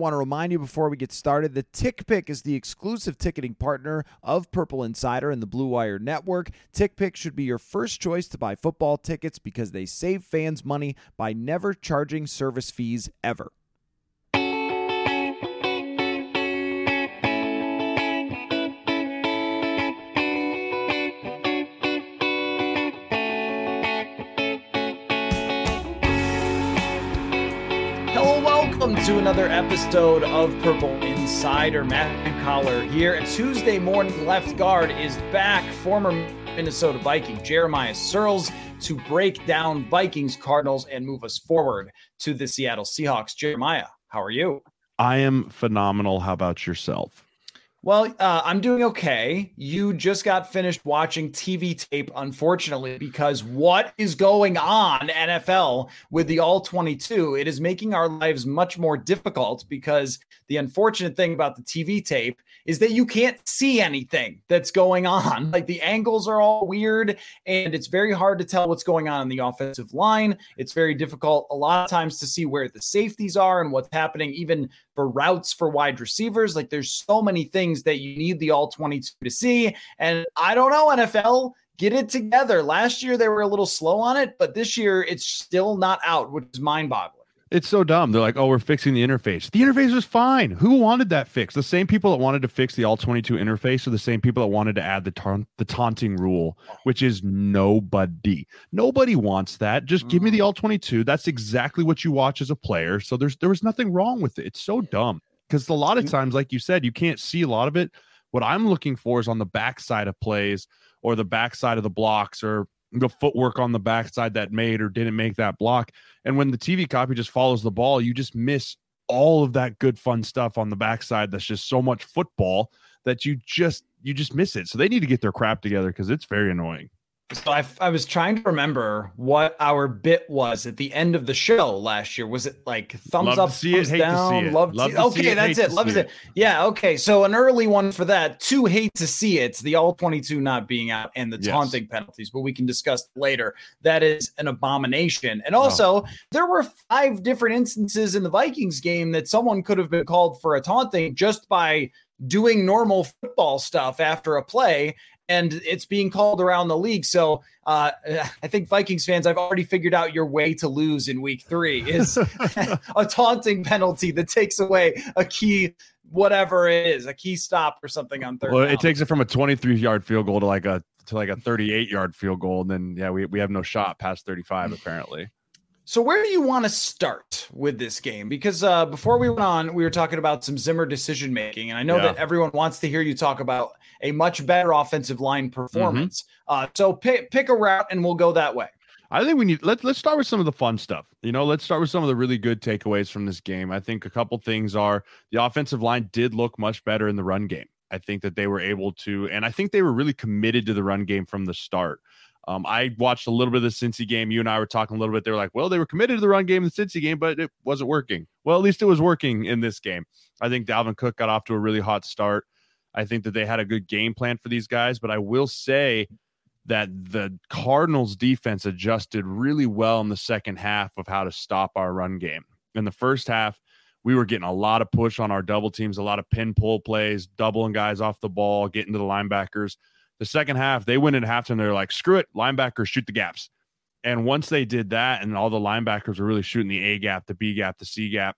Want to remind you before we get started, the TickPick is the exclusive ticketing partner of Purple Insider and the Blue Wire Network. TickPick should be your first choice to buy football tickets because they save fans money by never charging service fees ever. Welcome to another episode of Purple Insider. Matthew Coller here. And Tuesday morning left guard is back. Former Minnesota Viking Jeremiah Sirles to break down Vikings Cardinals and move us forward to the Seattle Seahawks. Jeremiah, how are you? I am phenomenal. How about yourself? Well, uh, I'm doing okay. You just got finished watching TV tape, unfortunately, because what is going on, NFL, with the All 22? It is making our lives much more difficult because the unfortunate thing about the TV tape is that you can't see anything that's going on. Like the angles are all weird, and it's very hard to tell what's going on in the offensive line. It's very difficult a lot of times to see where the safeties are and what's happening, even for routes for wide receivers. Like there's so many things that you need the all 22 to see. And I don't know, NFL, get it together. Last year they were a little slow on it, but this year it's still not out, which is mind boggling. It's so dumb. They're like, oh, we're fixing the interface. The interface was fine. Who wanted that fix? The same people that wanted to fix the all 22 interface are the same people that wanted to add the ta- the taunting rule, which is nobody. Nobody wants that. Just give me the mm. all 22. That's exactly what you watch as a player. So there's there was nothing wrong with it. It's so dumb because a lot of mm. times, like you said, you can't see a lot of it. What I'm looking for is on the backside of plays or the backside of the blocks or the footwork on the backside that made or didn't make that block. And when the TV copy just follows the ball, you just miss all of that good fun stuff on the backside that's just so much football that you just you just miss it. So they need to get their crap together because it's very annoying. So I, I was trying to remember what our bit was at the end of the show last year. Was it like thumbs Love up, see thumbs it, hate down? to see it. Love, Love to, to see okay, it, that's it. Love it. it. Yeah, okay. So an early one for that. Two hate to see it. The all 22 not being out and the Yes. taunting penalties, but we can discuss later. That is an abomination. Oh. And also, there were five different instances in the Vikings game that someone could have been called for a taunting just by doing normal football stuff after a play and it's being called around the league. So uh, I think Vikings fans, I've already figured out your way to lose in week three is a taunting penalty that takes away a key, whatever it is, a key stop or something on third. Well, down. it takes it from a 23 yard field goal to like a to like a 38 yard field goal, and then yeah, we, we have no shot past 35 apparently. So where do you want to start with this game? Because uh, before we went on, we were talking about some Zimmer decision making, and I know Yeah. that everyone wants to hear you talk about a much better offensive line performance. Uh, so pick pick a route, and we'll go that way. I think we need let's let's start with some of the fun stuff. You know, let's start with some of the really good takeaways from this game. I think a couple things are the offensive line did look much better in the run game. I think that they were able to, and I think they were really committed to the run game from the start. Um, I watched a little bit of the Cincy game. You and I were talking a little bit. They were like, well, they were committed to the run game in the Cincy game, but it wasn't working. Well, at least it was working in this game. I think Dalvin Cook got off to a really hot start. I think that they had a good game plan for these guys, but I will say that the Cardinals defense adjusted really well in the second half of how to stop our run game. In the first half, we were getting a lot of push on our double teams, a lot of pin pull plays, doubling guys off the ball, getting to the linebackers. The second half, they went into halftime. They're like, screw it, linebackers shoot the gaps. And once they did that, and all the linebackers were really shooting the A gap, the B gap, the C gap,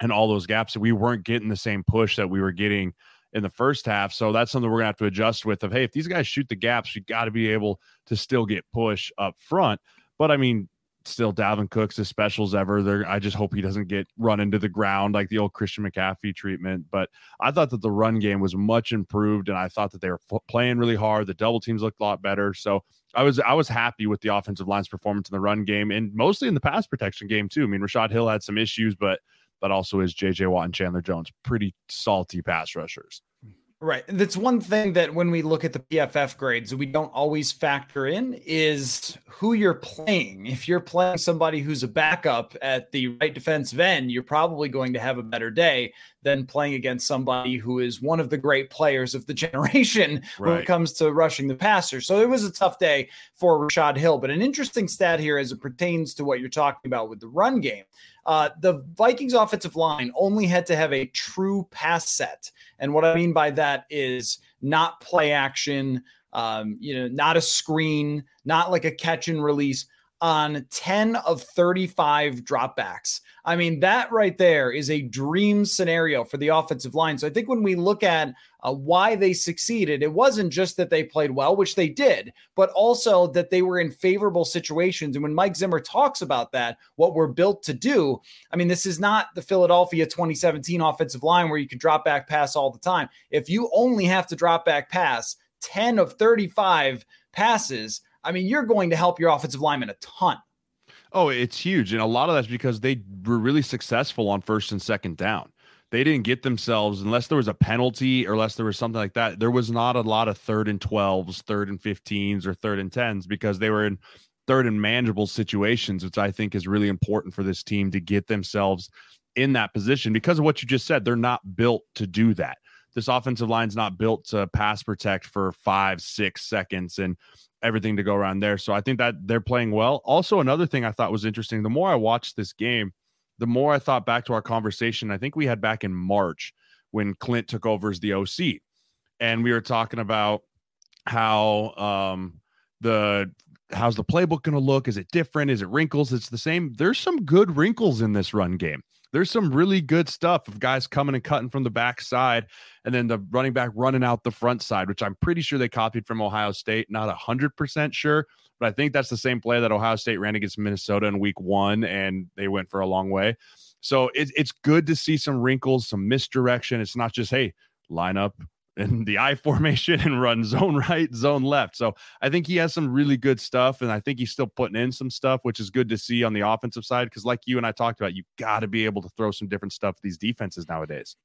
and all those gaps, we weren't getting the same push that we were getting in the first half. So that's something we're gonna have to adjust with. Of hey, if these guys shoot the gaps, we got to be able to still get push up front. But I mean, still Dalvin Cook's as special as ever. There, I just hope he doesn't get run into the ground like the old Christian McCaffrey treatment. But I thought that the run game was much improved, and I thought that they were f- playing really hard. The double teams looked a lot better. So I was I was happy with the offensive line's performance in the run game and mostly in the pass protection game too. I mean, Rashod Hill had some issues, but but also is JJ Watt and Chandler Jones pretty salty pass rushers. Right. That's one thing that when we look at the PFF grades, we don't always factor in is who you're playing. If you're playing somebody who's a backup at the right defensive end, you're probably going to have a better day than playing against somebody who is one of the great players of the generation when it comes to rushing the passer. So it was a tough day for Rashod Hill. But an interesting stat here as it pertains to what you're talking about with the run game. Uh, the Vikings offensive line only had to have a true pass set. And what I mean by that is not play action, um, you know, not a screen, not like a catch and release on 10 of 35 dropbacks. I mean, that right there is a dream scenario for the offensive line. So I think when we look at uh, why they succeeded, it wasn't just that they played well, which they did, but also that they were in favorable situations. And when Mike Zimmer talks about that, what we're built to do, I mean, this is not the Philadelphia 2017 offensive line where you can drop back pass all the time. If you only have to drop back pass 10 of 35 passes, I mean, you're going to help your offensive lineman a ton. Oh, it's huge. And a lot of that's because they were really successful on first and second down. They didn't get themselves, unless there was a penalty or unless there was something like that, there was not a lot of third and 12s, third and 15s, or third and 10s because they were in third and manageable situations, which I think is really important for this team to get themselves in that position because of what you just said. They're not built to do that. This offensive line's not built to pass protect for five, six seconds. And everything to go around there. So I think that they're playing well. Also, another thing I thought was interesting the more I watched this game, the more I thought back to our conversation. I think we had back in March when Clint took over as the OC. And we were talking about how um, the how's the playbook going to look? Is it different? Is it wrinkles? It's the same. There's some good wrinkles in this run game there's some really good stuff of guys coming and cutting from the backside and then the running back running out the front side, which I'm pretty sure they copied from Ohio State. Not 100% sure, but I think that's the same play that Ohio State ran against Minnesota in week one, and they went for a long way. So it, it's good to see some wrinkles, some misdirection. It's not just, hey, line up in the I formation and run zone right, zone left. So I think he has some really good stuff, and I think he's still putting in some stuff, which is good to see on the offensive side. Because, like you and I talked about, you got to be able to throw some different stuff these defenses nowadays.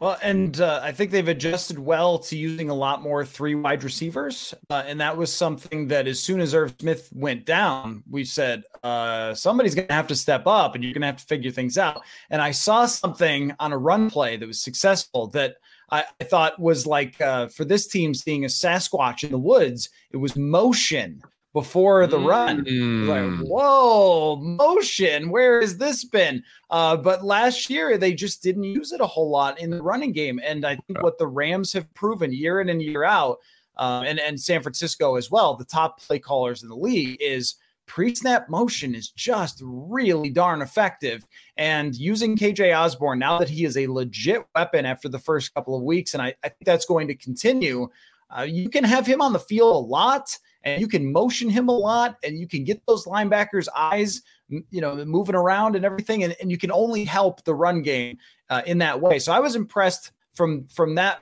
Well, and uh, I think they've adjusted well to using a lot more three wide receivers. Uh, and that was something that as soon as Irv Smith went down, we said, uh, somebody's going to have to step up and you're going to have to figure things out. And I saw something on a run play that was successful that I, I thought was like uh, for this team seeing a Sasquatch in the woods, it was motion before the run. Like, mm. whoa, motion. Where has this been? Uh, but last year they just didn't use it a whole lot in the running game. And I think what the Rams have proven year in and year out, uh, and and San Francisco as well, the top play callers in the league is pre-snap motion is just really darn effective. And using KJ Osborne now that he is a legit weapon after the first couple of weeks, and I, I think that's going to continue. Uh, you can have him on the field a lot and you can motion him a lot and you can get those linebackers eyes you know moving around and everything and, and you can only help the run game uh, in that way so i was impressed from from that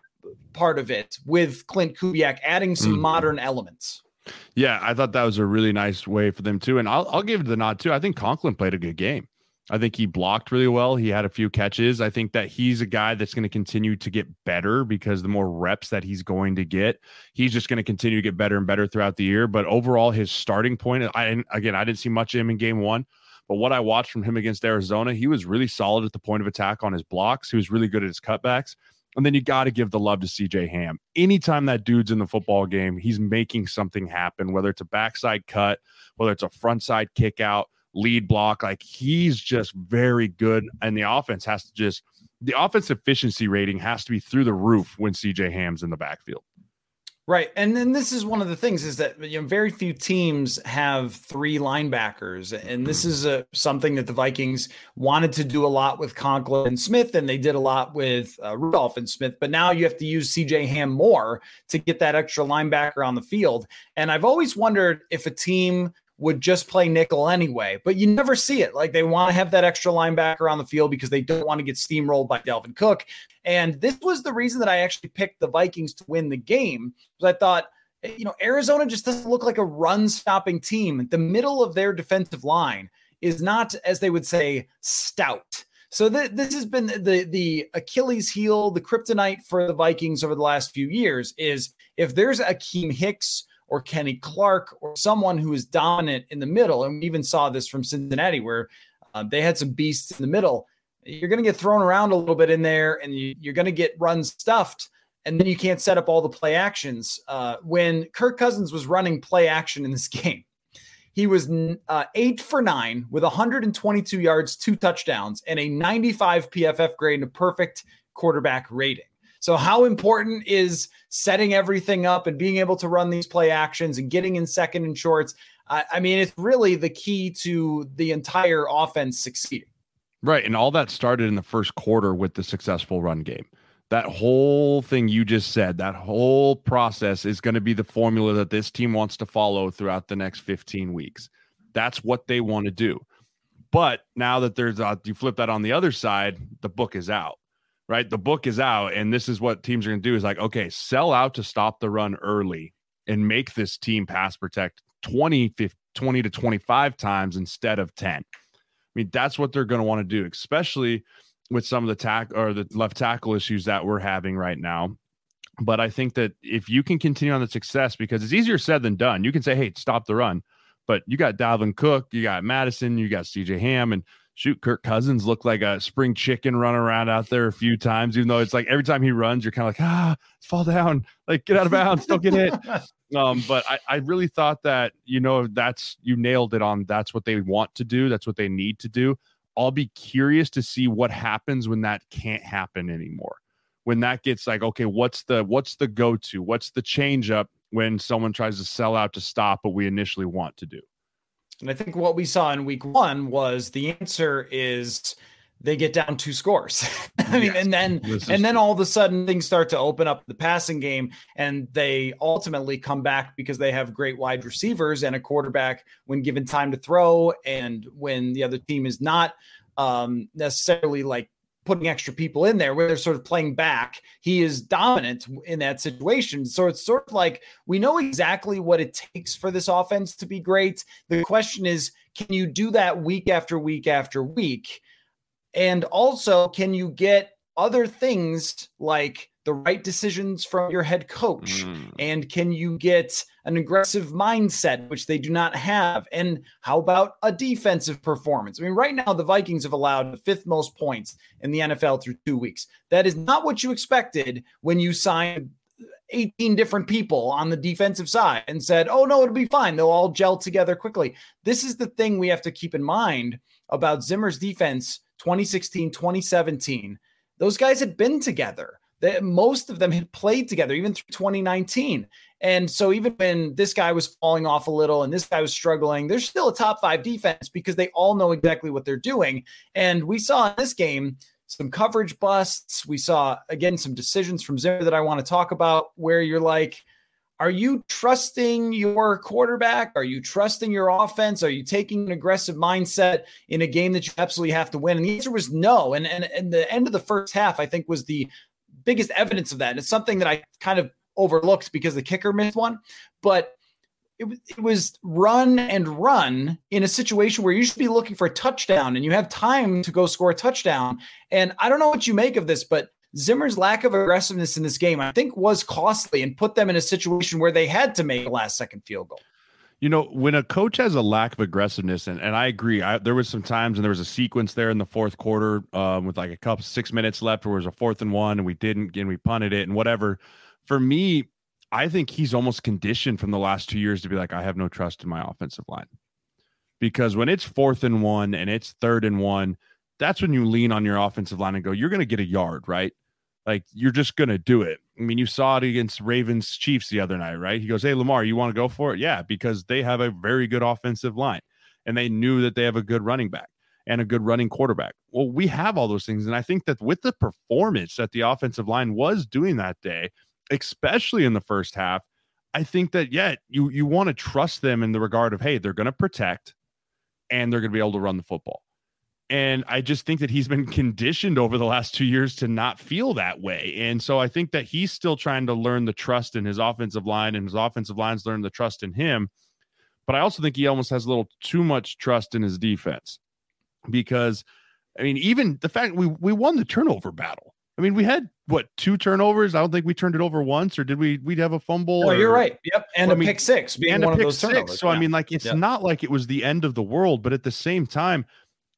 part of it with clint kubiak adding some mm-hmm. modern elements yeah i thought that was a really nice way for them too and i'll, I'll give the nod too i think conklin played a good game I think he blocked really well. He had a few catches. I think that he's a guy that's going to continue to get better because the more reps that he's going to get, he's just going to continue to get better and better throughout the year. But overall, his starting point, I again, I didn't see much of him in game one, but what I watched from him against Arizona, he was really solid at the point of attack on his blocks. He was really good at his cutbacks. And then you got to give the love to CJ Ham. Anytime that dude's in the football game, he's making something happen, whether it's a backside cut, whether it's a front side kick out lead block. Like he's just very good. And the offense has to just, the offense efficiency rating has to be through the roof when CJ Ham's in the backfield. Right. And then this is one of the things is that you know very few teams have three linebackers and this is a, something that the Vikings wanted to do a lot with Conklin and Smith and they did a lot with uh, Rudolph and Smith but now you have to use CJ Ham more to get that extra linebacker on the field. And I've always wondered if a team would just play nickel anyway, but you never see it. Like they want to have that extra linebacker on the field because they don't want to get steamrolled by Dalvin Cook. And this was the reason that I actually picked the Vikings to win the game. Because I thought, eh, you know, Arizona just doesn't look like a run stopping team. The middle of their defensive line is not, as they would say, stout. So th- this has been the the Achilles heel, the kryptonite for the Vikings over the last few years. Is if there's Akiem Hicks or Kenny Clark or someone who is dominant in the middle. And we even saw this from Cincinnati where uh, they had some beasts in the middle. You're going to get thrown around a little bit in there and you, are going to get run stuffed. And then you can't set up all the play actions. Uh, when Kirk Cousins was running play action in this game, he was uh, eight for nine with 122 yards, two touchdowns, and a 95 PFF grade and a perfect quarterback rating. So, how important is setting everything up and being able to run these play actions and getting in second and shorts? Uh, I mean, it's really the key to the entire offense succeeding. Right. And all that started in the first quarter with the successful run game. That whole thing you just said, that whole process is going to be the formula that this team wants to follow throughout the next 15 weeks. That's what they want to do. But now that there's a, you flip that on the other side, the book is out, right? The book is out. And this is what teams are going to do is like, okay, sell out to stop the run early and make this team pass protect 20, 50, 20 to 25 times instead of 10. I mean, that's what they're going to want to do, especially with some of the tack or the left tackle issues that we're having right now. But I think that if you can continue on the success, because it's easier said than done, you can say, hey, stop the run. But you got Dalvin Cook, you got Mattison, you got CJ Ham, and shoot, Kirk Cousins looked like a spring chicken running around out there a few times, even though it's like every time he runs, you're kind of like, ah, fall down, like get out of bounds, don't get hit. Um, but I, I really thought that, you know, that's you nailed it on that's what they want to do, that's what they need to do. I'll be curious to see what happens when that can't happen anymore. When that gets like, okay, what's the what's the go-to? What's the change up when someone tries to sell out to stop what we initially want to do? And I think what we saw in week one was the answer is they get down two scores. I mean, yes, and then and then all of a sudden things start to open up the passing game, and they ultimately come back because they have great wide receivers and a quarterback when given time to throw, and when the other team is not um, necessarily like putting extra people in there where they're sort of playing back. He is dominant in that situation. So it's sort of like we know exactly what it takes for this offense to be great. The question is, can you do that week after week after week? And also, can you get other things like the right decisions from your head coach? Mm. And can you get an aggressive mindset, which they do not have? And how about a defensive performance? I mean, right now, the Vikings have allowed the fifth most points in the NFL through two weeks. That is not what you expected when you signed 18 different people on the defensive side and said, oh, no, it'll be fine. They'll all gel together quickly. This is the thing we have to keep in mind about Zimmer's defense 2016, 2017. Those guys had been together that most of them had played together even through 2019. And so even when this guy was falling off a little and this guy was struggling, there's still a top five defense because they all know exactly what they're doing. And we saw in this game some coverage busts. We saw again some decisions from Zimmer that I want to talk about where you're like, are you trusting your quarterback? Are you trusting your offense? Are you taking an aggressive mindset in a game that you absolutely have to win? And the answer was no. And and, and the end of the first half, I think, was the biggest evidence of that. And it's something that I kind of overlooked because the kicker missed one, but it, it was run and run in a situation where you should be looking for a touchdown and you have time to go score a touchdown. And I don't know what you make of this, but Zimmer's lack of aggressiveness in this game, I think, was costly and put them in a situation where they had to make a last second field goal. You know, when a coach has a lack of aggressiveness, and, and I agree, I, there was some times and there was a sequence there in the fourth quarter um, with like a couple six minutes left where it was a fourth and one and we didn't and we punted it and whatever. For me, I think he's almost conditioned from the last two years to be like, I have no trust in my offensive line. Because when it's fourth and one and it's third and one, that's when you lean on your offensive line and go, you're going to get a yard, right? Like you're just going to do it. I mean, you saw it against Ravens Chiefs the other night, right? He goes, Hey, Lamar, you want to go for it? Yeah, because they have a very good offensive line and they knew that they have a good running back and a good running quarterback. Well, we have all those things. And I think that with the performance that the offensive line was doing that day, especially in the first half, I think that, yeah, you, you want to trust them in the regard of, hey, they're going to protect and they're going to be able to run the football. And I just think that he's been conditioned over the last two years to not feel that way. And so I think that he's still trying to learn the trust in his offensive line, and his offensive line's learned the trust in him. But I also think he almost has a little too much trust in his defense because, I mean, even the fact we we won the turnover battle. I mean, we had what two turnovers? I don't think we turned it over once, or did we? We'd have a fumble. Oh, or, you're right. Yep, and well, a I mean, pick six being one of those turnovers. So yeah. I mean, like it's yep. not like it was the end of the world, but at the same time,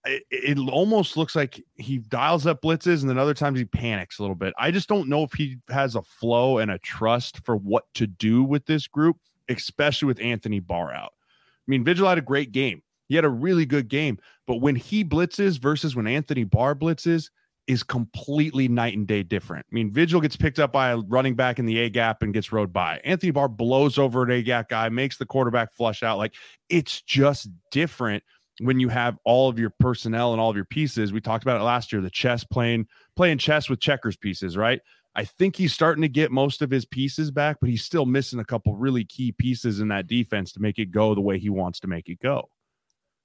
it, it, almost looks like he dials up blitzes and then other times he panics a little bit. I just don't know if he has a flow and a trust for what to do with this group, especially with Anthony Barr out. I mean, Vigil had a great game. He had a really good game. But when he blitzes versus when Anthony Barr blitzes is completely night and day different. I mean, Vigil gets picked up by a running back in the A gap and gets rode by. Anthony Barr blows over an A gap guy, makes the quarterback flush out. Like it's just different when you have all of your personnel and all of your pieces. We talked about it last year, the chess playing playing chess with checkers pieces, right? I think he's starting to get most of his pieces back, but he's still missing a couple really key pieces in that defense to make it go the way he wants to make it go.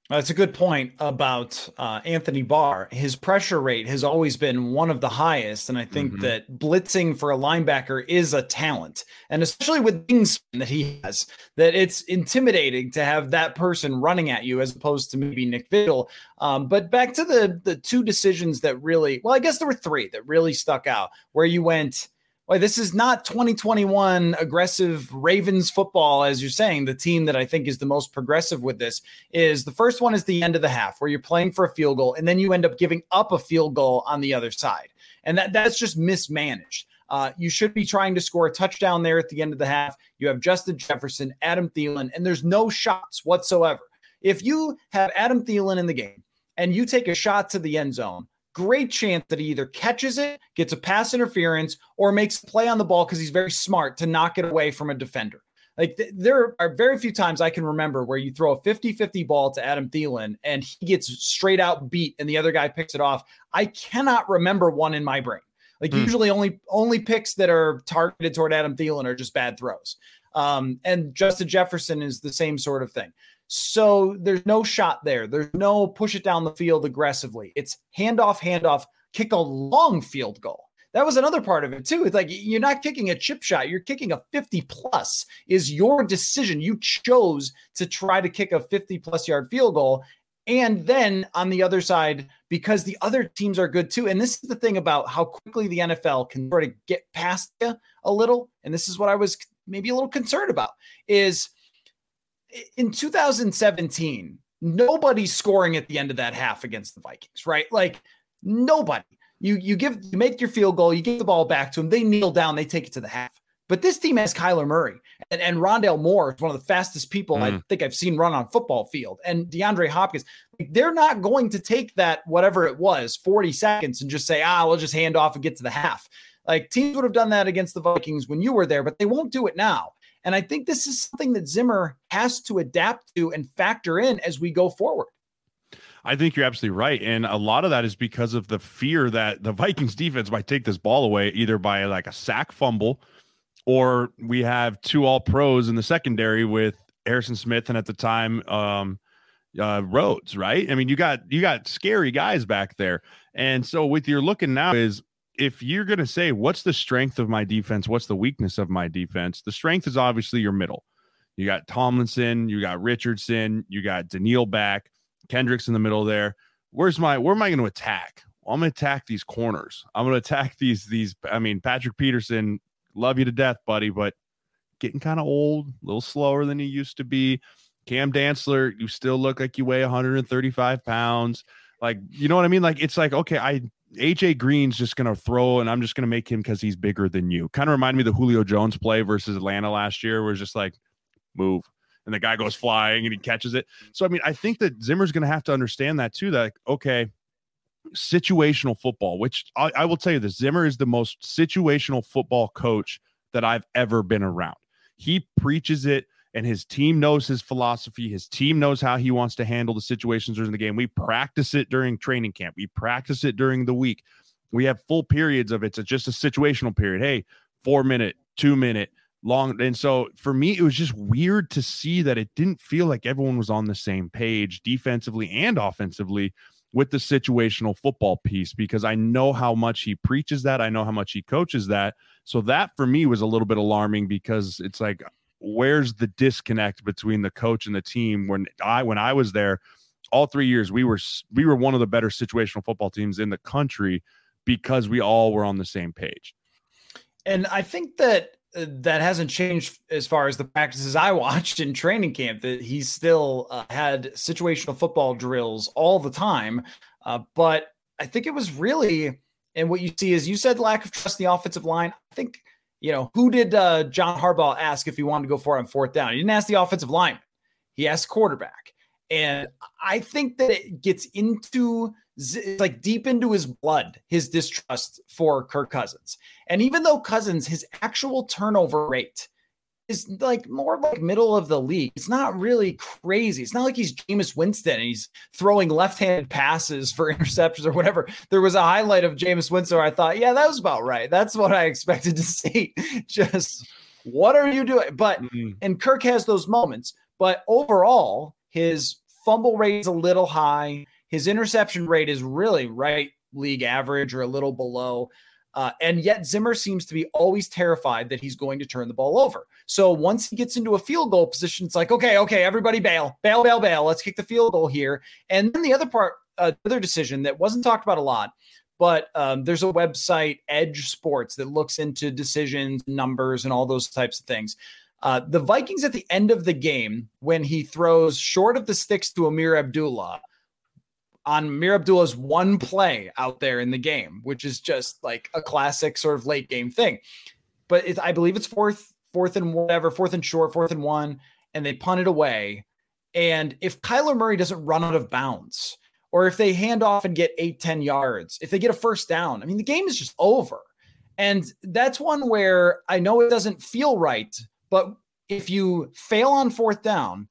That's a good point about uh, Anthony Barr. His pressure rate has always been one of the highest, and I think mm-hmm. that blitzing for a linebacker is a talent, and especially with things that he has, that it's intimidating to have that person running at you as opposed to maybe Nick Vigil. Um, but back to the the two decisions that really, well, I guess there were three that really stuck out, where you went Boy, this is not 2021 aggressive Ravens football, as you're saying. The team that I think is the most progressive with this is the first one is the end of the half, where you're playing for a field goal, and then you end up giving up a field goal on the other side, and that that's just mismanaged. Uh, you should be trying to score a touchdown there at the end of the half. You have Justin Jefferson, Adam Thielen, and there's no shots whatsoever. If you have Adam Thielen in the game and you take a shot to the end zone, great chance that he either catches it, gets a pass interference, or makes a play on the ball because he's very smart to knock it away from a defender. Like th- there are very few times I can remember where you throw a 50-50 ball to Adam Thielen and he gets straight out beat and the other guy picks it off. I cannot remember one in my brain. Like mm. usually only only picks that are targeted toward Adam Thielen are just bad throws. Um, and Justin Jefferson is the same sort of thing. So there's no shot there. There's no push it down the field aggressively. It's handoff, handoff, kick a long field goal. That was another part of it too. It's like you're not kicking a chip shot, you're kicking a 50 plus is your decision. You chose to try to kick a 50 plus yard field goal. And then on the other side, because the other teams are good too. And this is the thing about how quickly the NFL can sort of get past you a little. And this is what I was maybe a little concerned about is – in 2017, nobody's scoring at the end of that half against the Vikings, right? Like nobody. You you give you make your field goal, you give the ball back to them, they kneel down, they take it to the half. But this team has Kyler Murray and, and Rondale Moore is one of the fastest people mm. I think I've seen run on football field. And DeAndre Hopkins, they're not going to take that whatever it was, 40 seconds, and just say, ah, we'll just hand off and get to the half. Like teams would have done that against the Vikings when you were there, but they won't do it now. And I think this is something that Zimmer has to adapt to and factor in as we go forward. I think you're absolutely right. And a lot of that is because of the fear that the Vikings defense might take this ball away either by like a sack fumble or we have two all pros in the secondary with Harrison Smith and at the time um uh Rhodes, right? I mean, you got you got scary guys back there. And so with your looking now is if you're going to say what's the strength of my defense, what's the weakness of my defense, the strength is obviously your middle. You got Tomlinson, you got Richardson, you got Danielle back, Kendricks in the middle there. Where's my where am I going to attack? Well, I'm going to attack these corners. I'm going to attack these these. I mean, Patrick Peterson, love you to death, buddy, but getting kind of old, a little slower than he used to be. Cam Dantzler, you still look like you weigh 135 pounds. Like, you know what I mean? Like, it's like, okay, I AJ Green's just going to throw, and I'm just going to make him because he's bigger than you. Kind of remind me the Julio Jones play versus Atlanta last year, where it's just like, move. And the guy goes flying and he catches it. So, I mean, I think that Zimmer's going to have to understand that too. That, okay, situational football, which I, I will tell you this Zimmer is the most situational football coach that I've ever been around. He preaches it and his team knows his philosophy. His team knows how he wants to handle the situations during the game. We practice it during training camp. We practice it during the week. We have full periods of it. It's just a situational period. Hey, four minute, two minute, long. And so for me, it was just weird to see that it didn't feel like everyone was on the same page defensively and offensively with the situational football piece because I know how much he preaches that. I know how much he coaches that. So that for me was a little bit alarming because it's like where's the disconnect between the coach and the team when I when I was there all 3 years we were we were one of the better situational football teams in the country because we all were on the same page. And I think that uh, that hasn't changed as far as the practices I watched in training camp. That he still uh, had situational football drills all the time, uh, but I think it was really, and what you see is you said lack of trust in the offensive line. I think you know, who did uh, John Harbaugh ask if he wanted to go for it on fourth down? He didn't ask the offensive line. he asked quarterback. And I think that it gets into like deep into his blood, his distrust for Kirk Cousins. And even though Cousins, his actual turnover rate is like more like middle of the league. It's not really crazy. It's not like he's Jameis Winston and he's throwing left-handed passes for interceptions or whatever. There was a highlight of Jameis Winston where I thought, yeah, that was about right. That's what I expected to see. Just what are you doing? But mm-hmm. and Kirk has those moments, but overall, his fumble rate is a little high. His interception rate is really right league average or a little below. Uh, and yet Zimmer seems to be always terrified that he's going to turn the ball over. So once he gets into a field goal position, it's like, okay, okay, everybody bail, bail, bail, bail. Let's kick the field goal here. And then the other part, uh, other decision that wasn't talked about a lot, but um, there's a website, EdjSports, that looks into decisions, numbers, and all those types of things. Uh, the Vikings at the end of the game, when he throws short of the sticks to Ameer Abdullah, on Ameer Abdullah's one play out there in the game, which is just like a classic sort of late game thing. But it, I believe it's fourth, fourth and whatever, fourth and short, fourth and one, and they punt it away. And if Kyler Murray doesn't run out of bounds, or if they hand off and get eight, 10 yards, if they get a first down, I mean, the game is just over. And that's one where I know it doesn't feel right, but if you fail on fourth down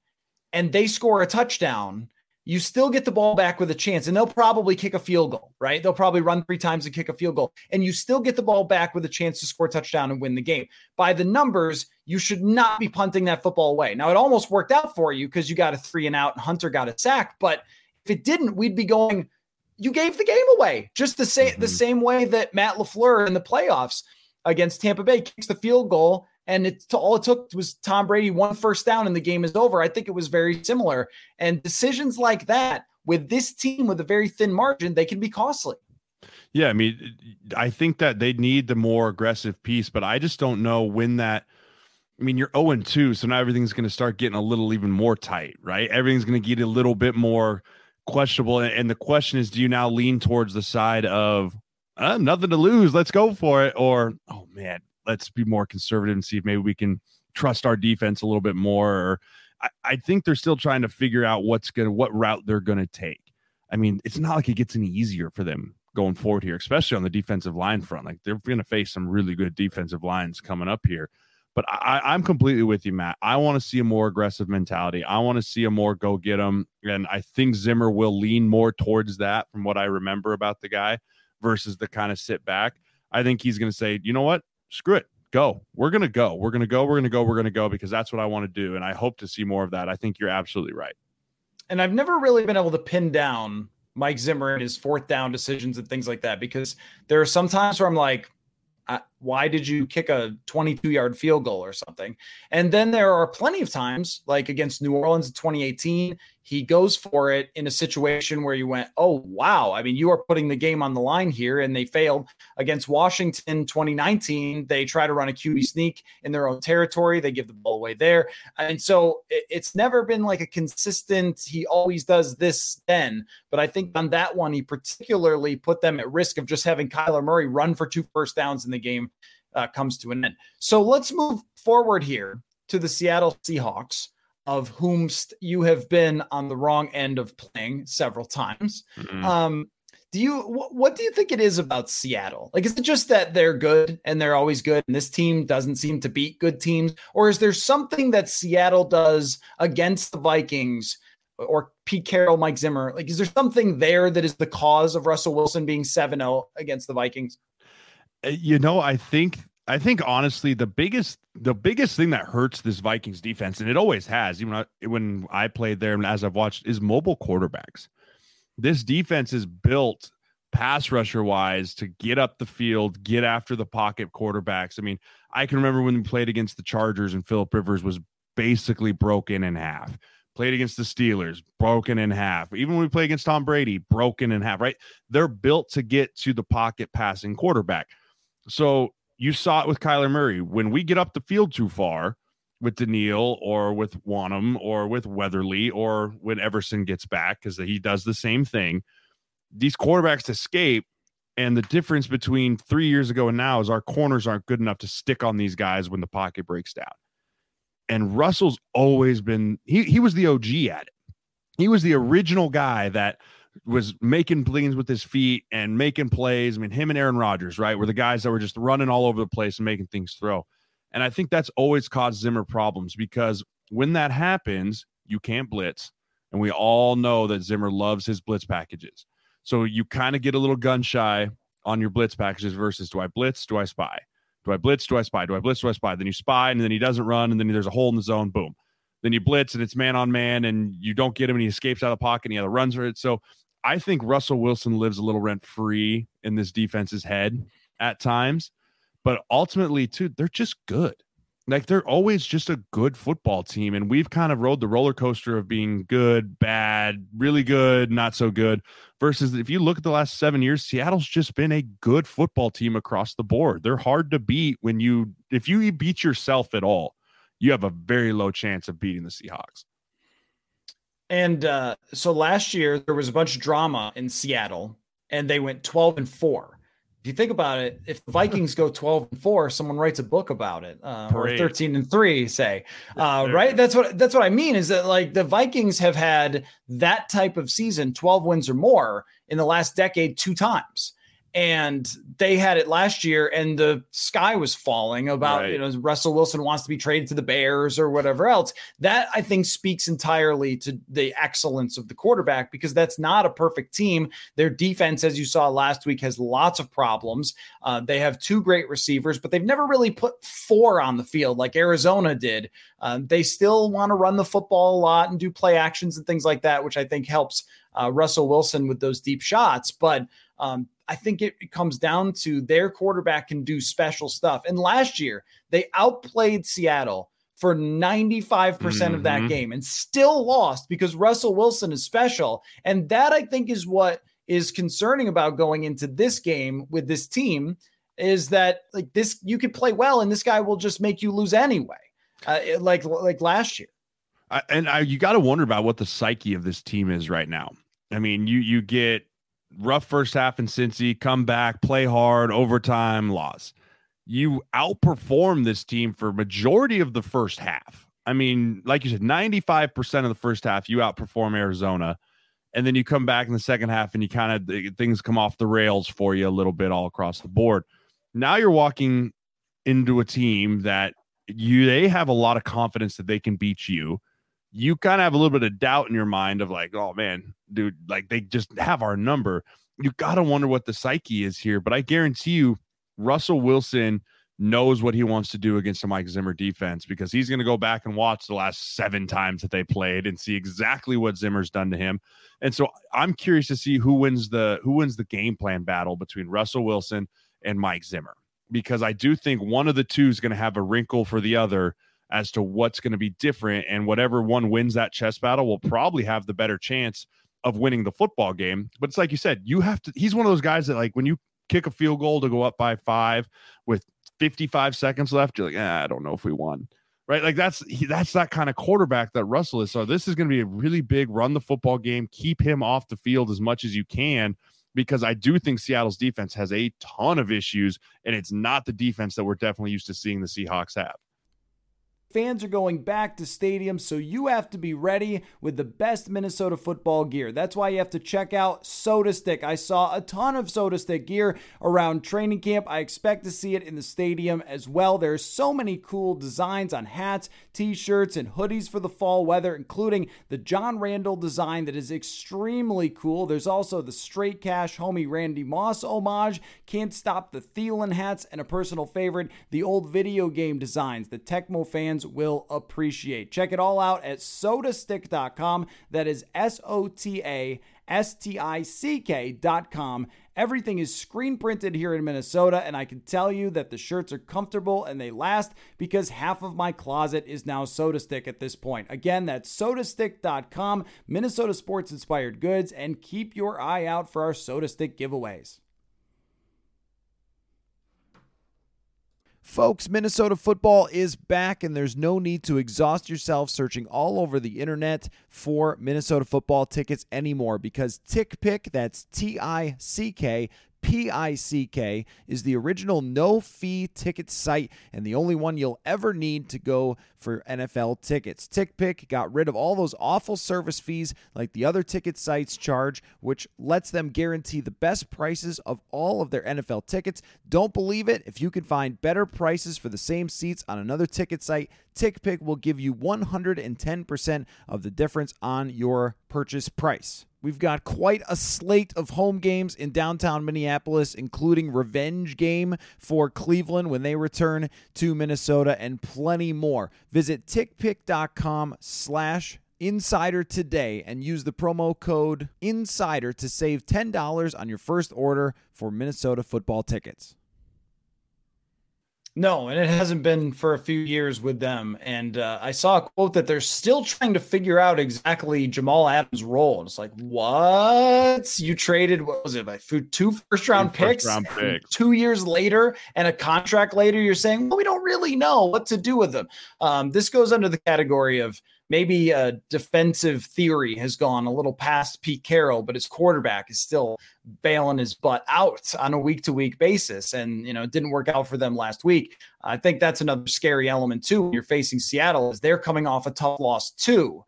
and they score a touchdown, you still get the ball back with a chance and they'll probably kick a field goal, right? They'll probably run three times and kick a field goal and you still get the ball back with a chance to score a touchdown and win the game. By the numbers, you should not be punting that football away. Now, it almost worked out for you because you got a three and out and Hunter got a sack, but if it didn't, we'd be going, you gave the game away just the same, mm-hmm. the same way that Matt LaFleur in the playoffs against Tampa Bay kicks the field goal and it's all it took was Tom Brady one first down and the game is over. I think it was very similar. And decisions like that with this team with a very thin margin, they can be costly. Yeah, I mean, I think that they need the more aggressive piece, but I just don't know when that. I mean, you're 0 2, so now everything's going to start getting a little even more tight, right? Everything's going to get a little bit more questionable. And the question is, do you now lean towards the side of uh, nothing to lose, let's go for it, or oh man, let's be more conservative and see if maybe we can trust our defense a little bit more. Or I, I think they're still trying to figure out what's gonna what route they're gonna take. I mean, it's not like it gets any easier for them going forward here, especially on the defensive line front. Like they're going to face some really good defensive lines coming up here. But I, I'm completely with you, Matt. I want to see a more aggressive mentality. I want to see a more go get them. And I think Zimmer will lean more towards that from what I remember about the guy versus the kind of sit back. I think he's going to say, you know what? Screw it, go. We're going to go. We're going to go. We're going to go. We're going to go because that's what I want to do. And I hope to see more of that. I think you're absolutely right. And I've never really been able to pin down Mike Zimmer and his fourth down decisions and things like that because there are some times where I'm like, why did you kick a 22 yard field goal or something? And then there are plenty of times, like against New Orleans in 2018, he goes for it in a situation where you went, oh, wow. I mean, you are putting the game on the line here, and they failed. Against Washington 2019, they try to run a QB sneak in their own territory. They give the ball away there. And so it's never been like a consistent, he always does this then. But I think on that one, he particularly put them at risk of just having Kyler Murray run for two first downs in the game uh, comes to an end. So let's move forward here to the Seattle Seahawks, of whom you have been on the wrong end of playing several times. Mm-hmm. Um, do you wh- what do you think it is about Seattle? Like, is it just that they're good and they're always good, and this team doesn't seem to beat good teams, or is there something that Seattle does against the Vikings? Or Pete Carroll, Mike Zimmer. Like, is there something there that is the cause of Russell Wilson being 7 0 against the Vikings? Uh, you know, I think I think honestly the biggest the biggest thing that hurts this Vikings defense, and it always has, even when I played there and as I've watched, is mobile quarterbacks. This defense is built pass rusher wise to get up the field, get after the pocket quarterbacks. I mean, I can remember when we played against the Chargers and Philip Rivers was basically broken in half. Played against the Steelers, broken in half. Even when we play against Tom Brady, broken in half, right? They're built to get to the pocket passing quarterback. So you saw it with Kyler Murray. When we get up the field too far with Danielle or with Wonnum or with Weatherly or when Everson gets back, because he does the same thing, these quarterbacks escape. And the difference between three years ago and now is our corners aren't good enough to stick on these guys when the pocket breaks down. And Russell's always been he he was the OG at it. He was the original guy that was making plays with his feet and making plays. I mean, him and Aaron Rodgers, right, were the guys that were just running all over the place and making things throw. And I think that's always caused Zimmer problems because when that happens, you can't blitz. And we all know that Zimmer loves his blitz packages. So you kind of get a little gun shy on your blitz packages versus do I blitz? Do I spy? Do I blitz? Do I spy? Do I blitz? Do I spy? Then you spy and then he doesn't run and then there's a hole in the zone. Boom. Then you blitz and it's man on man and you don't get him and he escapes out of the pocket and he either runs for it. So I think Russell Wilson lives a little rent free in this defense's head at times, but ultimately, too, they're just good. Like they're always just a good football team. And we've kind of rode the roller coaster of being good, bad, really good, not so good. Versus if you look at the last seven years, Seattle's just been a good football team across the board. They're hard to beat when you, if you beat yourself at all, you have a very low chance of beating the Seahawks. And uh, so last year there was a bunch of drama in Seattle, and they went 12 and four. If you think about it, if the Vikings go 12 and four, someone writes a book about it, uh, or 13 and three, say, uh, right? That's what that's what I mean. Is that like the Vikings have had that type of season, 12 wins or more, in the last decade two times and they had it last year and the sky was falling about right. you know Russell Wilson wants to be traded to the Bears or whatever else. That I think speaks entirely to the excellence of the quarterback because that's not a perfect team. Their defense as you saw last week has lots of problems. Uh, they have two great receivers but they've never really put four on the field like Arizona did. Uh, they still want to run the football a lot and do play actions and things like that which I think helps uh, Russell Wilson with those deep shots. But um, I think it, comes down to their quarterback can do special stuff. And last year, they outplayed Seattle for 95% mm hmm of that mm-hmm. game and still lost because Russell Wilson is special. And that I think is what is concerning about going into this game with this team is that like this you could play well and this guy will just make you lose anyway. Uh, like like last year. I, and I, you got to wonder about what the psyche of this team is right now. I mean, you you get rough first half in Cincy, come back, play hard, overtime, loss. You outperform this team for majority of the first half. I mean, like you said, 95% of the first half, you outperform Arizona. And then you come back in the second half and you kind of things come off the rails for you a little bit all across the board. Now you're walking into a team that you they have a lot of confidence that they can beat you you kind of have a little bit of doubt in your mind of like, oh man, dude, like they just have our number. You got to wonder what the psyche is here. But I guarantee you, Russell Wilson knows what he wants to do against the Mike Zimmer defense because he's going to go back and watch the last seven times that they played and see exactly what Zimmer's done to him. And so I'm curious to see who wins the who wins the game plan battle between Russell Wilson and Mike Zimmer because I do think one of the two is going to have a wrinkle for the other as to what's going to be different. And whatever one wins that chess battle will probably have the better chance of winning the football game. But it's like you said, you have to, he's one of those guys that, like, when you kick a field goal to go up by five with 55 seconds left, you're like, eh, I don't know if we won. Right. Like that's that's that kind of quarterback that Russell is. So this is going to be a really big run the football game, keep him off the field as much as you can because I do think Seattle's defense has a ton of issues, and it's not the defense that we're definitely used to seeing the Seahawks have. Fans are going back to stadiums, so you have to be ready with the best Minnesota football gear. That's why you have to check out SotaStick. I saw a ton of SotaStick gear around training camp. I expect to see it in the stadium as well. There's so many cool designs on hats, t-shirts, and hoodies for the fall weather, including the John Randle design that is extremely cool. There's also the Straight Cash homie Randy Moss homage, Can't Stop the Thielen hats, and a personal favorite, the old video game designs that Tecmo fans fans will appreciate. Check it all out at sotastick.com. That is S O T A S T I C K.com. Everything is screen printed here in Minnesota, and I can tell you that the shirts are comfortable and they last because half of my closet is now SotaStick at this point. Again, that's sotastick.com, Minnesota sports inspired goods, and keep your eye out for our SotaStick giveaways. Folks, Minnesota football is back, and there's no need to exhaust yourself searching all over the internet for Minnesota football tickets anymore because TickPick, that's T I C K Pick is the original no fee ticket site and the only one you'll ever need to go for NFL tickets. TickPick got rid of all those awful service fees like the other ticket sites charge, which lets them guarantee the best prices of all of their NFL tickets. Don't believe it? If you can find better prices for the same seats on another ticket site, TickPick will give you 110% of the difference on your purchase price. We've got quite a slate of home games in downtown Minneapolis, including revenge game for Cleveland when they return to Minnesota, and plenty more. Visit tickpick.com slash insider today and use the promo code insider to save $10 on your first order for Minnesota football tickets. No, and it hasn't been for a few years with them. And uh, I saw a quote that they're still trying to figure out exactly Jamal Adams' role. And it's like, what? You traded, what was it, like two first round two picks? First round picks. Two years later and a contract later, you're saying, well, we don't really know what to do with them. Um, this goes under the category of maybe a defensive theory has gone a little past Pete Carroll, but his quarterback is still bailing his butt out on a week to week basis. And, you know, it didn't work out for them last week. I think that's another scary element, too, when you're facing Seattle, is they're coming off a tough loss, too.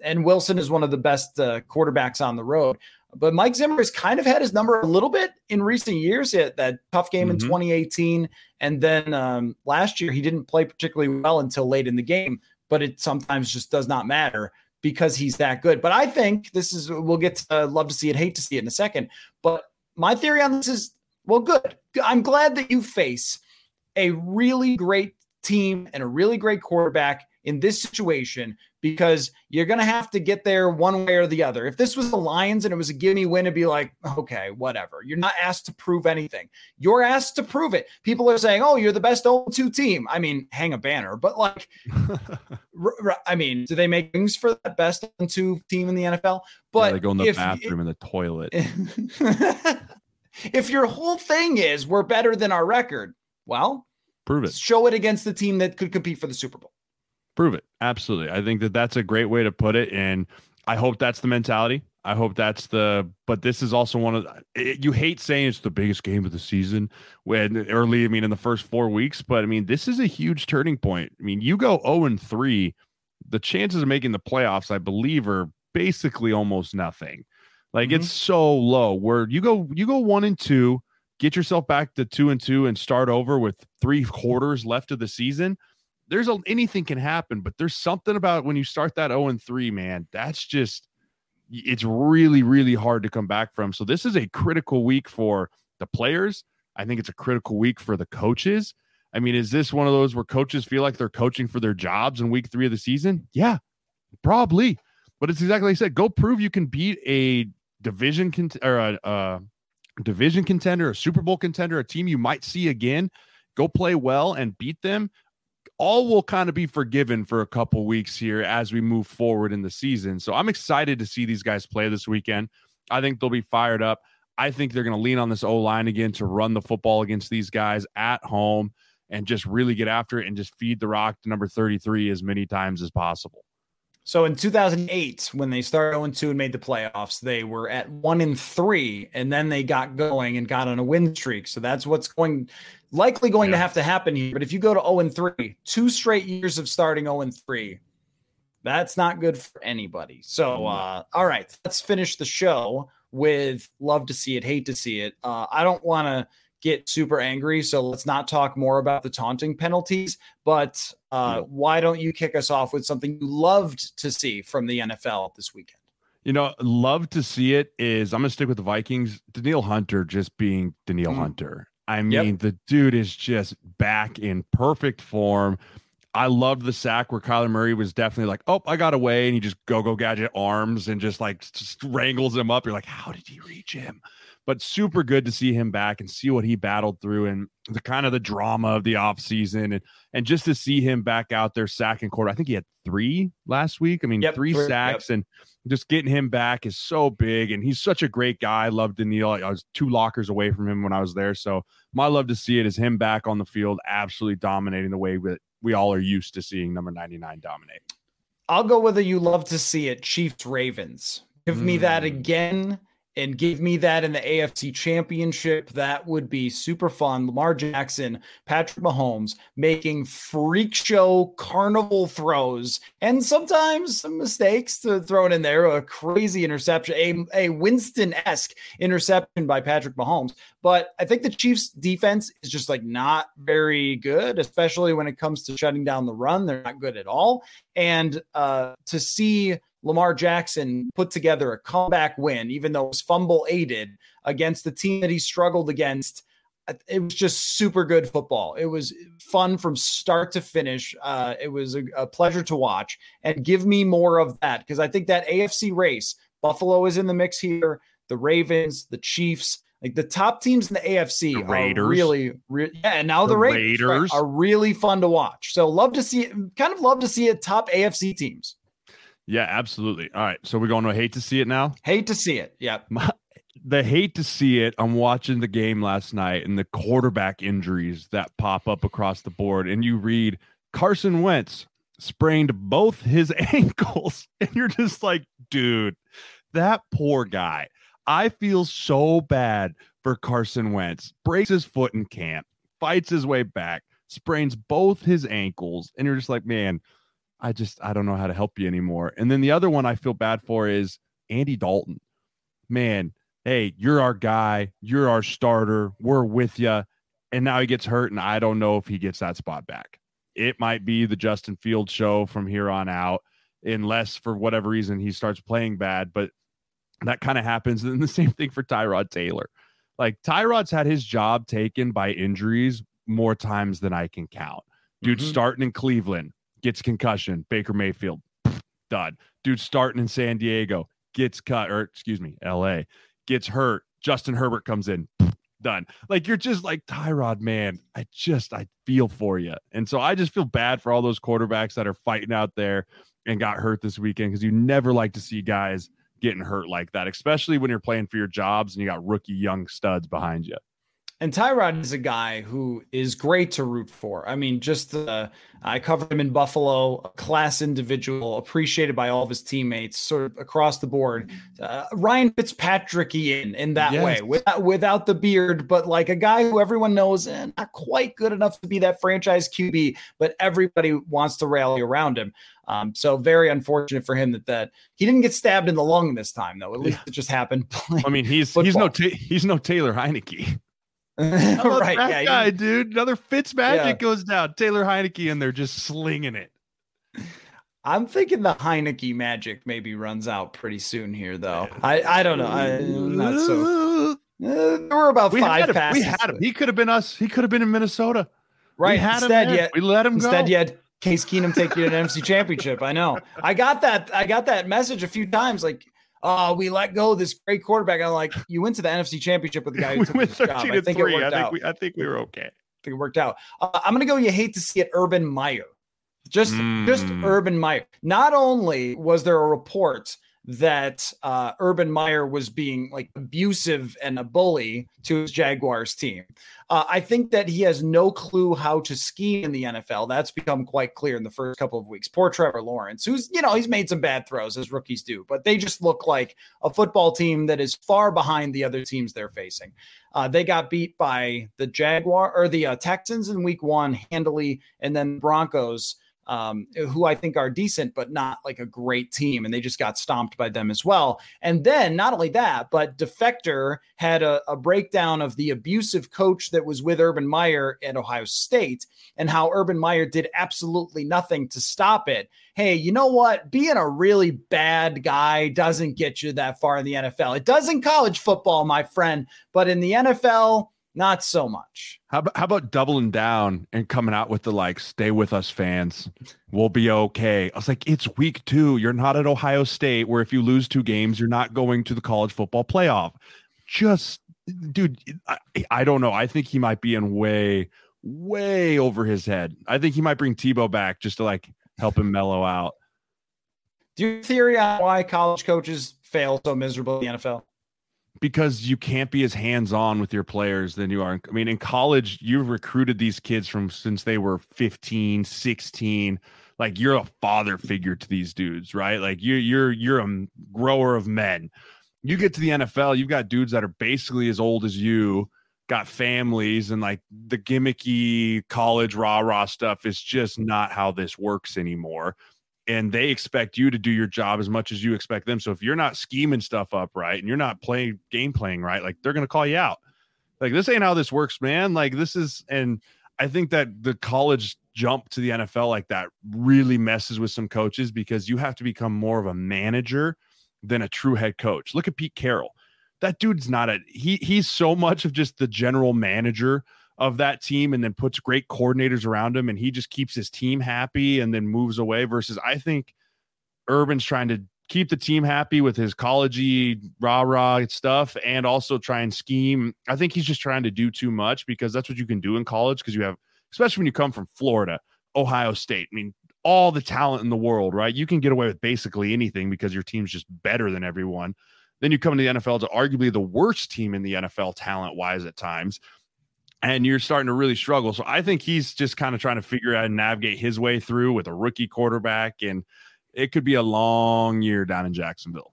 And Wilson is one of the best uh, quarterbacks on the road. But Mike Zimmer has kind of had his number a little bit in recent years. Had that tough game mm-hmm. in 2018. And then um, last year, he didn't play particularly well until late in the game but it sometimes just does not matter because he's that good. But I think this is, we'll get to uh, love to see it, hate to see it in a second. But my theory on this is, well, good. I'm glad that you face a really great team and a really great quarterback in this situation because you're going to have to get there one way or the other. If this was the Lions and it was a gimme win, it'd be like, okay, whatever. You're not asked to prove anything. You're asked to prove it. People are saying, oh, you're the best 2 team. I mean, hang a banner, but like, r- r- I mean, do they make things for that best 2 team in the NFL? But yeah, they go in the if, bathroom in the toilet. if your whole thing is we're better than our record, well, prove it. Show it against the team that could compete for the Super Bowl. Prove it. Absolutely. I think that that's a great way to put it. And I hope that's the mentality. I hope that's the, but this is also one of it, you hate saying it's the biggest game of the season when early, I mean, in the first four weeks, but I mean, this is a huge turning point. I mean, you go 0 and 3, the chances of making the playoffs, I believe, are basically almost nothing. Like mm-hmm. it's so low where you go, you go one and two, get yourself back to two and two and start over with three quarters left of the season there's a, anything can happen, but there's something about when you start that 0 and 3, man, that's just it's really, really hard to come back from. So this is a critical week for the players. I think it's a critical week for the coaches. I mean, is this one of those where coaches feel like they're coaching for their jobs in week three of the season? Yeah, probably. But it's exactly like I said. Go prove you can beat a division cont- or a, a division contender, a Super Bowl contender, a team you might see again. Go play well and beat them all will kind of be forgiven for a couple weeks here as we move forward in the season. So I'm excited to see these guys play this weekend. I think they'll be fired up. I think they're going to lean on this O line again to run the football against these guys at home and just really get after it and just feed the rock to number 33 as many times as possible. So in 2008, when they started 0 2 and made the playoffs, they were at 1 and 3, and then they got going and got on a win streak. So that's what's going likely going yeah. to have to happen here. But if you go to 0 and 3, two straight years of starting 0 and 3, that's not good for anybody. So, uh, all right, let's finish the show with love to see it, hate to see it. Uh, I don't want to get super angry. So let's not talk more about the taunting penalties. But uh, why don't you kick us off with something you loved to see from the NFL this weekend? You know, love to see it is I'm going to stick with the Vikings. Danielle Hunter just being Danielle mm. Hunter. I mean, yep. the dude is just back in perfect form. I loved the sack where Kyler Murray was definitely like, "Oh, I got away," and he just go go gadget arms and just like just wrangles him up. You're like, "How did he reach him?" but super good to see him back and see what he battled through and the kind of the drama of the offseason and and just to see him back out there sacking quarter. I think he had three last week. I mean, yep, three sacks yep. and just getting him back is so big. And he's such a great guy. I love Danielle. I was two lockers away from him when I was there. So my love to see it is him back on the field, absolutely dominating the way that we all are used to seeing number 99 dominate. I'll go with a you love to see it, Chiefs Ravens. Give mm. me that mm. again and give me that in the AFC championship. That would be super fun. Lamar Jackson, Patrick Mahomes making freak show carnival throws and sometimes some mistakes to throw it in there. A crazy interception, a, a Winston esque interception by Patrick Mahomes. But I think the Chiefs defense is just like not very good, especially when it comes to shutting down the run. They're not good at all. And uh, to see Lamar Jackson put together a comeback win, even though it was fumble aided against the team that he struggled against. It was just super good football. It was fun from start to finish. Uh, it was a, a pleasure to watch. And give me more of that because I think that AFC race, Buffalo is in the mix here, the Ravens, the Chiefs, like the top teams in the AFC the Raiders. are really, re- yeah. And now the, the Raiders, Raiders. Right, are really fun to watch. So love to see it. Kind of love to see it top AFC teams. Yeah, absolutely. All right. So we're going to hate to see it now? Hate to see it. Yeah. the hate to see it. I'm watching the game last night and the quarterback injuries that pop up across the board. And you read Carson Wentz sprained both his ankles. And you're just like, dude, that poor guy. I feel so bad for Carson Wentz. Breaks his foot in camp, fights his way back, sprains both his ankles. And you're just like, man, I just I don't know how to help you anymore. And then the other one I feel bad for is Andy Dalton. Man, hey, you're our guy, you're our starter, we're with you. And now he gets hurt, and I don't know if he gets that spot back. It might be the Justin Field show from here on out, unless for whatever reason he starts playing bad. But that kind of happens. And the same thing for Tyrod Taylor. Like Tyrod's had his job taken by injuries more times than I can count. Dude, mm-hmm. starting in Cleveland, gets concussion. Baker Mayfield, done. Dude starting in San Diego, gets cut, or excuse me, LA, gets hurt. Justin Herbert comes in, done. Like you're just like Tyrod, man. I just I feel for you, and so I just feel bad for all those quarterbacks that are fighting out there and got hurt this weekend because you never like to see guys getting hurt like that, especially when you're playing for your jobs and you got rookie young studs behind you. And Tyrod is a guy who is great to root for. I mean, just uh, I covered him in Buffalo, a class individual, appreciated by all of his teammates, sort of across the board. Uh, Ryan Fitzpatrick in in that yes. way, without, without the beard, but like a guy who everyone knows eh, not quite good enough to be that franchise QB, but everybody wants to rally around him. Um, so very unfortunate for him that that he didn't get stabbed in the lung this time, though. At least yeah. it just happened. I mean, he's football. he's no he's no Taylor Heinicke. right, that yeah, guy, dude. Another Fitz magic yeah. goes down. Taylor Heinicke, and they're just slinging it. I'm thinking the Heinicke magic maybe runs out pretty soon here, though. I, I don't know. I, not so. Uh, there were about we five had passes. We had him. He could have been us. He could have been in Minnesota. Right. We had instead, him. Yet, we let him instead, go. Yet Case Keenum take you to an NFC Championship. I know. I got that. I got that message a few times. Like oh, we let go this great quarterback. I'm like, you went to the NFC Championship with the guy who took his job. I think three. it worked I think out. We, I think we were okay. I think it worked out. Uh, I'm gonna go. You hate to see it, Urban Meyer. Just, mm. just Urban Meyer. Not only was there a report that uh, Urban Meyer was being like abusive and a bully to his Jaguars team. Uh, I think that he has no clue how to scheme in the NFL. That's become quite clear in the first couple of weeks. Poor Trevor Lawrence, who's, you know, he's made some bad throws as rookies do, but they just look like a football team that is far behind the other teams they're facing. Uh, they got beat by the Jaguar or the uh, Texans in week one handily, and then Broncos um, who I think are decent, but not like a great team. And they just got stomped by them as well. And then not only that, but Defector had a, a breakdown of the abusive coach that was with Urban Meyer at Ohio State and how Urban Meyer did absolutely nothing to stop it. Hey, you know what? Being a really bad guy doesn't get you that far in the NFL. It does in college football, my friend, but in the NFL, not so much. How about, how about doubling down and coming out with the like, stay with us, fans. We'll be okay. I was like, it's week two. You're not at Ohio State, where if you lose two games, you're not going to the college football playoff. Just, dude, I, I don't know. I think he might be in way, way over his head. I think he might bring Tebow back just to like help him mellow out. Do you theory on why college coaches fail so miserably in the NFL? Because you can't be as hands-on with your players than you are. I mean, in college, you've recruited these kids from since they were 15, 16. Like you're a father figure to these dudes, right? Like you're you're you're a grower of men. you get to the NFL, you've got dudes that are basically as old as you, got families, and like the gimmicky college rah rah stuff is just not how this works anymore. And they expect you to do your job as much as you expect them. So if you're not scheming stuff up right and you're not playing game playing right, like they're to call you out. Like this ain't how this works, man. Like this is, and I think that the college jump to the NFL like that really messes with some coaches because you have to become more of a manager than a true head coach. Look at Pete Carroll. That dude's not a he he's so much of just the general manager of that team and then puts great coordinators around him and he just keeps his team happy and then moves away versus I think Urban's trying to keep the team happy with his collegey rah rah stuff and also try and scheme. I think he's just trying to do too much because that's what you can do in college because you have especially when you come from Florida, Ohio State. I mean, all the talent in the world, right? You can get away with basically anything because your team's just better than everyone. Then you come to the NFL to arguably the worst team in the NFL talent wise at times, and you're starting to really struggle. So I think he's just kind of trying to figure out and navigate his way through with a rookie quarterback, and it could be a long year down in Jacksonville.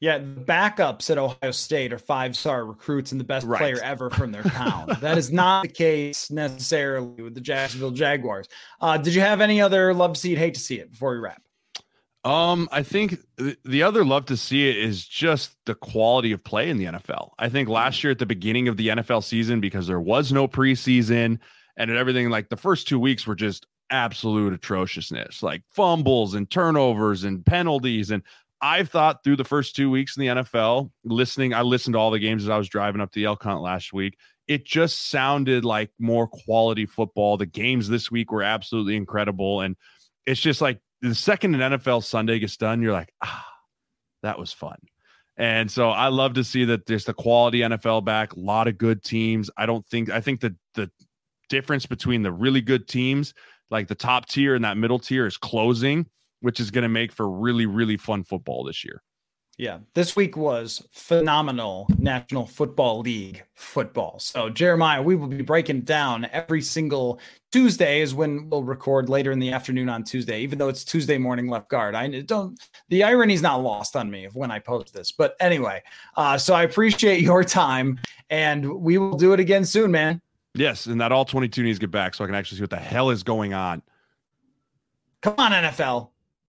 Yeah, the backups at Ohio State are five star recruits and the best right. player ever from their town. that is not the case necessarily with the Jacksonville Jaguars. Uh, did you have any other love to see it, hate to see it before we wrap? Um, I think the other love to see it is just the quality of play in the NFL. I think last year at the beginning of the NFL season, because there was no preseason and everything, like the first two weeks were just absolute atrociousness, like fumbles and turnovers and penalties. And I've thought through the first two weeks in the NFL, listening, I listened to all the games as I was driving up the Elk Hunt last week. It just sounded like more quality football. The games this week were absolutely incredible. And it's just like the second an NFL Sunday gets done, you're like, ah, that was fun. And so I love to see that there's the quality NFL back, a lot of good teams. I don't think, I think that the difference between the really good teams, like the top tier and that middle tier, is closing which is going to make for really, really fun football this year. Yeah, this week was phenomenal National Football League football. So, Jeremiah, we will be breaking down every single Tuesday is when we'll record later in the afternoon on Tuesday, even though it's Tuesday morning left guard. I don't, the irony's not lost on me of when I post this. But anyway, uh, so I appreciate your time and we will do it again soon, man. Yes. And that all 22 needs to get back so I can actually see what the hell is going on. Come on, NFL.